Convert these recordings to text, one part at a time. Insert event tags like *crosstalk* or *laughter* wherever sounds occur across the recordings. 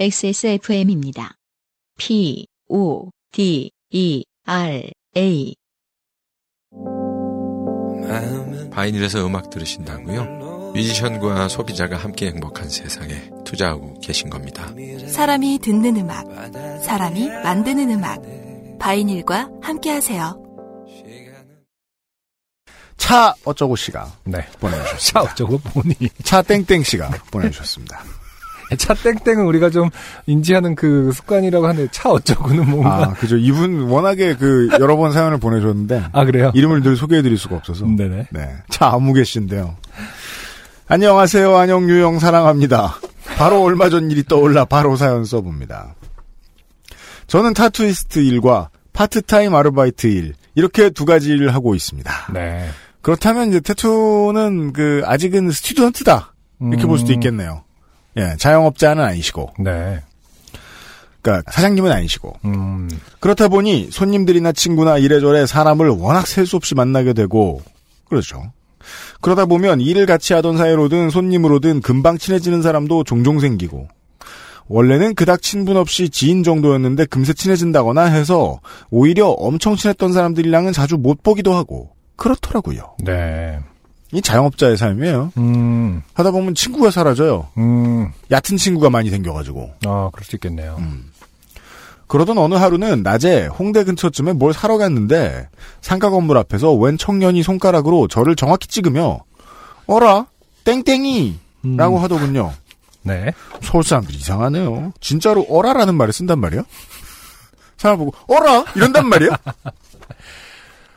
XSFM입니다. P, O, D, E, R, A. 바이닐에서 음악 들으신다고요? 뮤지션과 소비자가 함께 행복한 세상에 투자하고 계신 겁니다. 사람이 듣는 음악, 사람이 만드는 음악. 바이닐과 함께 하세요. 차 어쩌고 씨가 네. 보내주셨습니다. 차 어쩌고 보니. 차 땡땡 씨가 *laughs* 보내주셨습니다. *laughs* 차 땡땡은 우리가 좀 인지하는 그 습관이라고 하는데 차 어쩌고는 뭔가. 아, 그죠. 이분 워낙에 그 여러 번 사연을 보내줬는데 *laughs* 아, 그래요? 이름을 늘 소개해드릴 수가 없어서. 네네. 네. 차 아무개 씨인데요. 안녕하세요. 안녕 유영 사랑합니다. 바로 얼마 전 일이 떠올라 바로 사연 써봅니다. 저는 타투이스트 일과 파트타임 아르바이트 일 이렇게 두 가지 일을 하고 있습니다. 네. 그렇다면 이제 태투는 그 아직은 스튜던트다 이렇게 볼 수도 있겠네요. 예, 자영업자는 아니시고, 네. 그러니까 사장님은 아니시고 음, 그렇다 보니 손님들이나 친구나 이래저래 사람을 워낙 셀 수 없이 만나게 되고 그렇죠. 그러다 보면 일을 같이 하던 사이로든 손님으로든 금방 친해지는 사람도 종종 생기고 원래는 그닥 친분 없이 지인 정도였는데 금세 친해진다거나 해서 오히려 엄청 친했던 사람들이랑은 자주 못 보기도 하고 그렇더라고요. 네. 이 자영업자의 삶이에요. 음, 하다 보면 친구가 사라져요. 음, 얕은 친구가 많이 생겨가지고. 아, 그럴 수 있겠네요. 그러던 어느 하루는 낮에 홍대 근처쯤에 뭘 사러 갔는데 상가 건물 앞에서 웬 청년이 손가락으로 저를 정확히 찍으며 어라 땡땡이 음. 라고 하더군요. 네. 서울 사람들 이상하네요. 진짜로 어라라는 말을 쓴단 말이에요? 사람 보고 어라 이런단 말이에요? *laughs*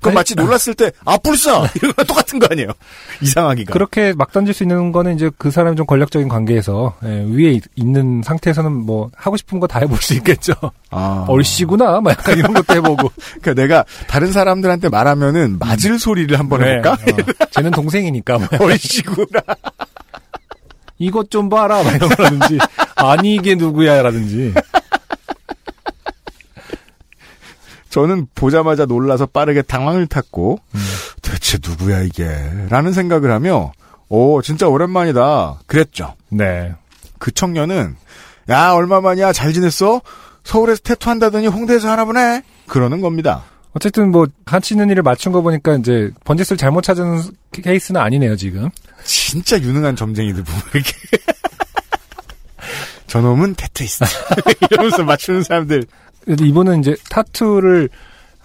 그럼 마치 놀랐을 때 아뿔싸 이런 거 똑같은 거 아니에요? 이상하기가. 그렇게 막 던질 수 있는 거는 이제 그 사람이 좀 권력적인 관계에서 예, 위에 있- 있는 상태에서는 뭐 하고 싶은 거 다 해볼 수 있겠죠. 아. 얼씨구나, 막 약간 이런 것도 해보고. *laughs* 그러니까 내가 다른 사람들한테 말하면은 맞을 소리를 한번 해볼까? 네, 어, 쟤는 동생이니까. 뭐 얼씨구나. 이것 좀 봐라, 막 이런 거라든지. *laughs* 아니, 이게 누구야, 라든지. 저는 보자마자 놀라서 빠르게 당황을 탔고 대체 누구야 이게 라는 생각을 하며 오 진짜 오랜만이다 그랬죠. 네. 그 청년은 야 얼마만이야 잘 지냈어? 서울에서 태투 한다더니 홍대에서 하나 보네 그러는 겁니다. 어쨌든 뭐, 같이 있는 일을 맞춘 거 보니까 이제, 번짓을 잘못 찾은 케이스는 아니네요, 지금. 진짜 유능한 점쟁이들 보면 이렇게 *laughs* 저놈은 태투이스트 *laughs* 이러면서 맞추는 사람들 근데 이분은 이제 타투를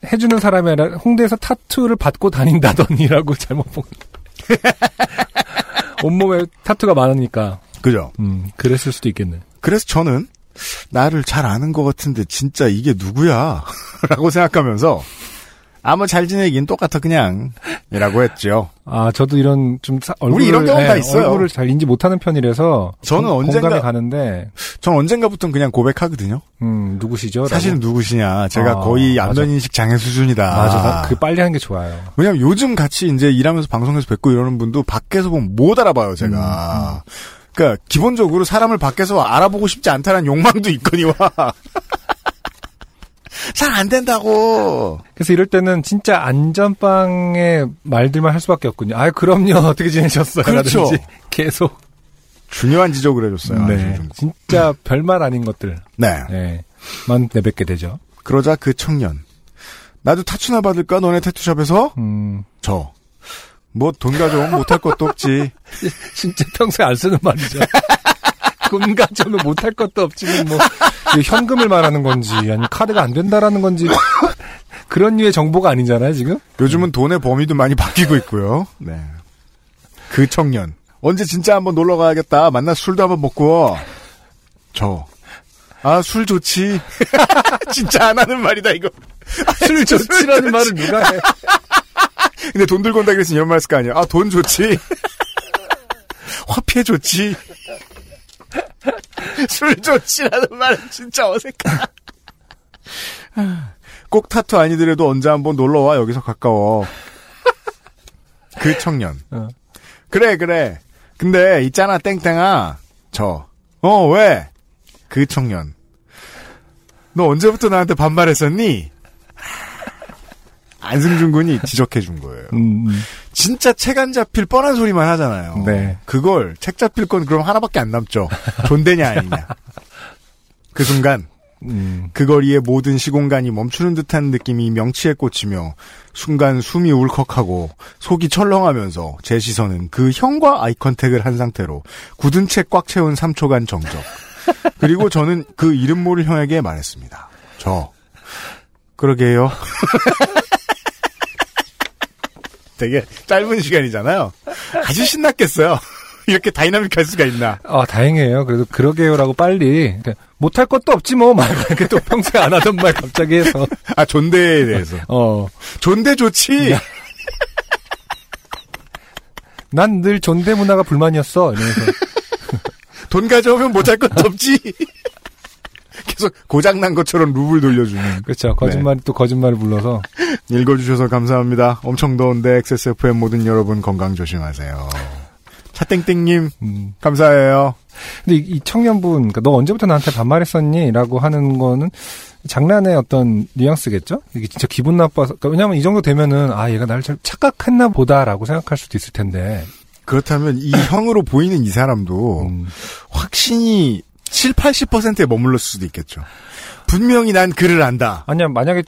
해주는 사람이 아니라 홍대에서 타투를 받고 다닌다더니라고 *laughs* 잘못 본. *laughs* 온몸에 타투가 많으니까, 그죠? 음, 그랬을 수도 있겠네. 그래서 저는 나를 잘 아는 것 같은데 진짜 이게 누구야? *laughs* 라고 생각하면서 아무 잘 지내긴 똑같아 그냥 이라고 했죠. 아, 저도 이런 좀 사- 얼굴을 이런 경험 다 예, 있어요. 얼굴을 잘 인지 못하는 편이라서 저는 공- 언젠가- 공감이 가는데 전 언젠가부터 그냥 고백하거든요. 음, 누구시죠? 사실은 누구시냐. 제가 아, 거의 맞아. 안면 인식 장애 수준이다. 맞아. 나- 그 빨리 하는 게 좋아요. 왜냐면 요즘 같이 이제 일하면서 방송에서 뵙고 이러는 분도 밖에서 보면 못 알아봐요, 제가. 그러니까 기본적으로 사람을 밖에서 알아보고 싶지 않다는 욕망도 있거니와. 잘 안 된다고. 그래서 이럴 때는 진짜 안전빵의 말들만 할 수밖에 없군요. 아, 그럼요. *laughs* 어떻게 지내셨어요? 그렇죠. 라든지 계속. 중요한 지적을 해줬어요. 네. 진짜 별말 아닌 것들. 네. 네. 만 내뱉게 되죠. 그러자 그 청년. 나도 타투나 받을까? 너네 태투샵에서? 음, 저. 뭐 돈 가져오면 못할 것도 없지. *laughs* 진짜 평소에 안 쓰는 말이죠. *laughs* 돈 가져는 못할 것도 없지만 뭐 현금을 말하는 건지 아니면 카드가 안 된다라는 건지 그런 류의 정보가 아니잖아요 지금. 요즘은 돈의 범위도 많이 바뀌고 있고요. 네. 그 청년. 언제 진짜 한번 놀러 가야겠다. 만나 술도 한번 먹고. 저. 아, 술 좋지. *laughs* 진짜 안 하는 말이다, 이거. 술 좋지라는 말을 누가 해? *laughs* 근데 돈 들고 온다 그랬으면 이런 말 했을 거 아니에요. 아, 돈 좋지. *laughs* 화폐 좋지. *laughs* 술 좋지라는 말은 진짜 어색하다. *laughs* 꼭 타투 아니더라도 언제 한번 놀러와, 여기서 가까워. 그 청년. 어. 그래, 그래. 근데, 있잖아, 땡땡아. 저. 어, 왜? 그 청년. 너 언제부터 나한테 반말했었니? 안승준 군이 지적해 준 거예요. 음, 음. 진짜 책 안 잡힐 뻔한 소리만 하잖아요. 네. 그걸 책 잡힐 건 그럼 하나밖에 안 남죠. 존대냐 아니냐. 그 순간 음. 그 거리의 모든 시공간이 멈추는 듯한 느낌이 명치에 꽂히며 순간 숨이 울컥하고 속이 철렁하면서 제 시선은 그 형과 아이 컨택을 한 상태로 굳은 채 꽉 채운 3초간 정적. 그리고 저는 그 이름 모를 형에게 말했습니다. 저 그러게요. *laughs* 되게 짧은 시간이잖아요. 아주 신났겠어요. *laughs* 이렇게 다이나믹할 수가 있나. 아, 다행이에요. 그래도 그러게요라고 빨리 못할 것도 없지 뭐 *laughs* 말 이렇게 또 평소에 안 하던 말 갑자기 해서 아 존대에 대해서. 어. 존대 좋지. *laughs* 난 늘 존대 문화가 불만이었어. 이러면서 돈 가져오면 못할 것도 없지. 계속 고장난 것처럼 룹을 돌려주는. 그렇죠. 거짓말이 또 거짓말을 불러서 읽어주셔서 감사합니다. 엄청 더운데 XSFM 모든 여러분 건강 조심하세요. 차땡땡님 음. 감사해요. 근데 이, 이 청년분, 그러니까 너 언제부터 나한테 반말했었니? 라고 하는 거는 장난의 어떤 뉘앙스겠죠? 이게 진짜 기분 나빠서, 그러니까 왜냐면 이 정도 되면은, 아, 얘가 나를 잘 착각했나 보다라고 생각할 수도 있을 텐데. 그렇다면 이 형으로 보이는 이 사람도 음, 확신이 7, 80%에 머물렀을 수도 있겠죠. 분명히 난 그를 안다. 아니야, 만약에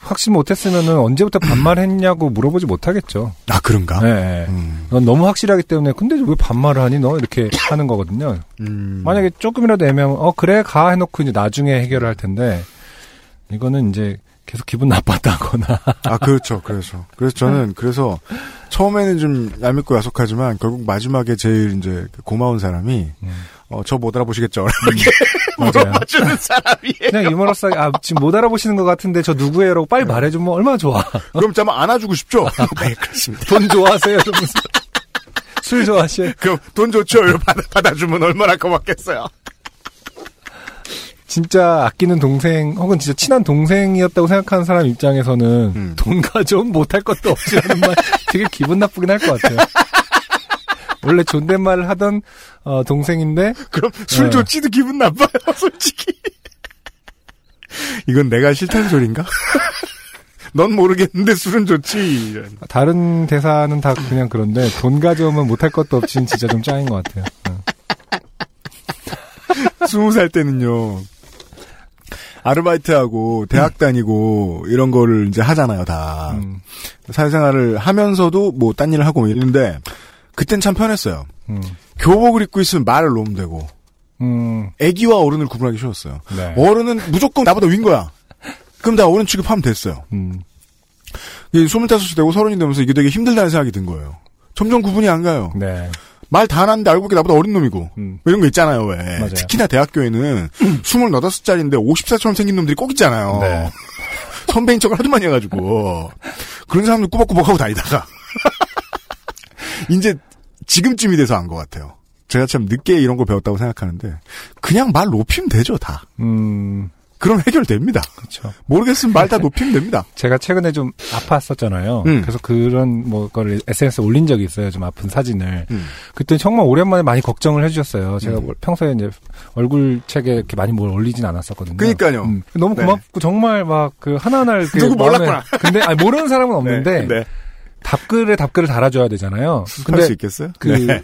확신 못했으면은 언제부터 반말했냐고 물어보지 못하겠죠. 아 그런가? 네. 음, 넌 너무 확실하기 때문에, 근데 왜 반말을 하니? 너? 이렇게 *laughs* 하는 거거든요. 음. 만약에 조금이라도 애매하면, 어, 그래, 가 해놓고 이제 나중에 해결을 할 텐데, 이거는 이제 계속 기분 나빴다거나. *laughs* 아 그렇죠, 그래서 그래서 저는 그래서 처음에는 좀 얄밉고 야속하지만 결국 마지막에 제일 이제 고마운 사람이 음. 어, 저 못 알아보시겠죠? *laughs* *laughs* 맞아요. 물어봐주는 사람이. 그냥 유머러스하게, 아, 지금 못 알아보시는 것 같은데 저 누구예요? 라고 빨리 말해주면 얼마나 좋아. 그럼 좀 안아주고 싶죠? *laughs* 네, 그렇습니다. 돈 좋아하세요? 술 좋아하셔요? 그럼 돈 좋죠? 받아, 받아주면 얼마나 고맙겠어요. 진짜 아끼는 동생, 혹은 진짜 친한 동생이었다고 생각하는 사람 입장에서는 음. 돈 가져오면 못할 것도 없지라는 말 되게 기분 나쁘긴 할 것 같아요. 원래 존댓말을 하던 어, 동생인데 *laughs* 그럼 술 네. 좋지도 기분 나빠요, *laughs* 솔직히. 이건 내가 싫다는 소린가? *laughs* 넌 모르겠는데 술은 좋지. 이런. 다른 대사는 다 그냥 그런데 돈 가져오면 못할 것도 없지는 진짜 좀 짱인 것 같아요. 어. 스무 살 때는요. 아르바이트하고 대학 다니고 이런 거를 이제 하잖아요, 다. 음, 사회생활을 하면서도 뭐 딴 일을 하고 이러는데 그땐 참 편했어요. 음, 교복을 입고 있으면 말을 놓으면 되고 음, 애기와 어른을 구분하기 쉬웠어요. 네. 어른은 무조건 나보다 위인 거야. 그럼 나 어른 취급하면 됐어요. 음, 25이 되고 서른이 되면서 이게 되게 힘들다는 생각이 든 거예요. 점점 구분이 안 가요. 네. 말다안 하는데 알고 보니 나보다 어린 놈이고. 음. 뭐 이런 거 있잖아요, 왜. 맞아요. 특히나 대학교에는 *clears throat* 28살짜리인데 50살처럼 생긴 놈들이 꼭 있잖아요. 네. *laughs* 선배인 척을 하도 많이 해가지고. 그런 사람들 꾸벅꾸벅 하고 다니다가. *laughs* 이제 지금쯤이 돼서 안 것 같아요. 제가 참 늦게 이런 걸 배웠다고 생각하는데 그냥 말 높이면 되죠, 다. 음, 그럼 해결됩니다. 그렇죠. 모르겠으면 말 다 높이면 됩니다. *laughs* 제가 최근에 좀 아팠었잖아요. 음. 그래서 그런 뭐 거를 SNS에 올린 적이 있어요. 좀 아픈 사진을. 음. 그때 정말 오랜만에 많이 걱정을 해주셨어요. 제가 음. 뭐 평소에 이제 얼굴 책에 이렇게 많이 뭘 올리진 않았었거든요. 그러니까요. 음. 너무 네. 고맙고 정말 막 그 하나하나 이렇게 누구 몰랐구나. 근데 아니, 모르는 사람은 *laughs* 없는데 네. 답글에 답글을 달아줘야 되잖아요. 할 근데 수 있겠어요? 그 네.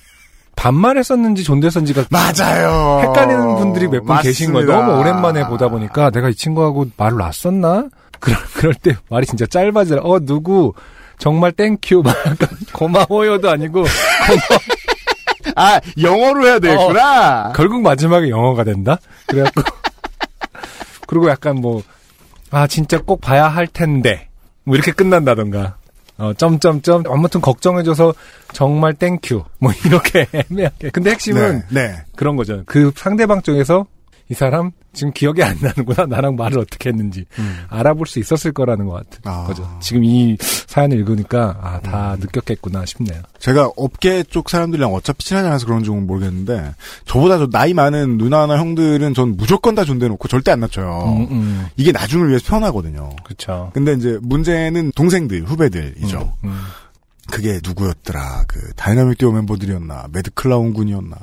반말했었는지 존댔었는지가 맞아요. 헷갈리는 분들이 몇 분 계신 거예요. 너무 오랜만에 보다 보니까 내가 이 친구하고 말을 놨었나? 그럴, 그럴 때 말이 진짜 짧아지라. 어, 누구, 정말 thank you. 막 약간 고마워요도 아니고, 아, 영어로 해야 되겠구나. 결국 마지막에 영어가 된다? 그래갖고. 그리고 약간 뭐, 아, 진짜 꼭 봐야 할 텐데. 뭐 이렇게 끝난다던가. 어, 점점점. 아무튼 걱정해줘서 정말 thank you. 뭐 이렇게 *laughs* 애매하게. 근데 핵심은 네, 네. 그런 거죠. 그 상대방 쪽에서 이 사람 지금 기억이 안 나는구나. 나랑 말을 어떻게 했는지 음. 알아볼 수 있었을 거라는 것 같은 아. 거죠. 지금 이 사연을 읽으니까 아, 다 음. 느꼈겠구나 싶네요. 제가 업계 쪽 사람들이랑 어차피 친하지 않아서 그런지 모르겠는데 저보다 저 나이 많은 누나나 형들은 전 무조건 다 존대하고 절대 안 낮춰요. 음, 음. 이게 나중을 위해서 편하거든요. 그렇죠. 근데 이제 문제는 동생들, 후배들이죠. 음, 음. 그게 누구였더라. 그 다이나믹 듀오 멤버들이었나, 매드클라운 군이었나.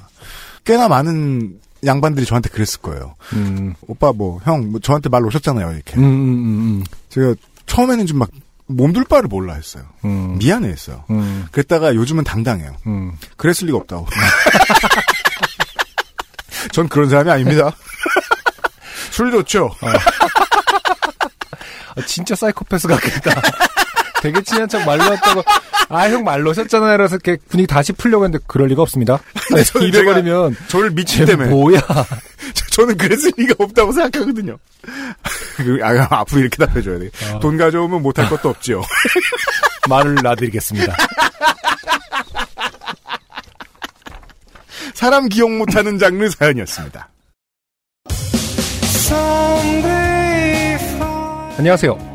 꽤나 많은 양반들이 저한테 그랬을 거예요. 음, 오빠 뭐 형 뭐 저한테 말 놓으셨잖아요 이렇게. 음, 음, 제가 처음에는 좀 막 몸둘 바를 몰라 했어요. 음, 음. 미안해했어요. 음, 그랬다가 요즘은 당당해요. 음. 그랬을 리가 없다고. *laughs* 전 그런 사람이 아닙니다. *laughs* 술 좋죠. *laughs* 아, 진짜 사이코패스 같겠다. 되게 친한 척 말로 했다고, 아, 형 말로 하셨잖아요. 그래서 이렇게 분위기 다시 풀려고 했는데, 그럴 리가 없습니다. *laughs* 이래버리면, 저를 미친 쟤 때문에 뭐야. *laughs* 저는 그랬을 리가 없다고 생각하거든요. *laughs* 그, 아, 앞으로 이렇게 답해줘야 돼. 어. 돈 가져오면 못할 것도 없지요. 말을 놔드리겠습니다. 사람 기억 못하는 장르 사연이었습니다. 안녕하세요.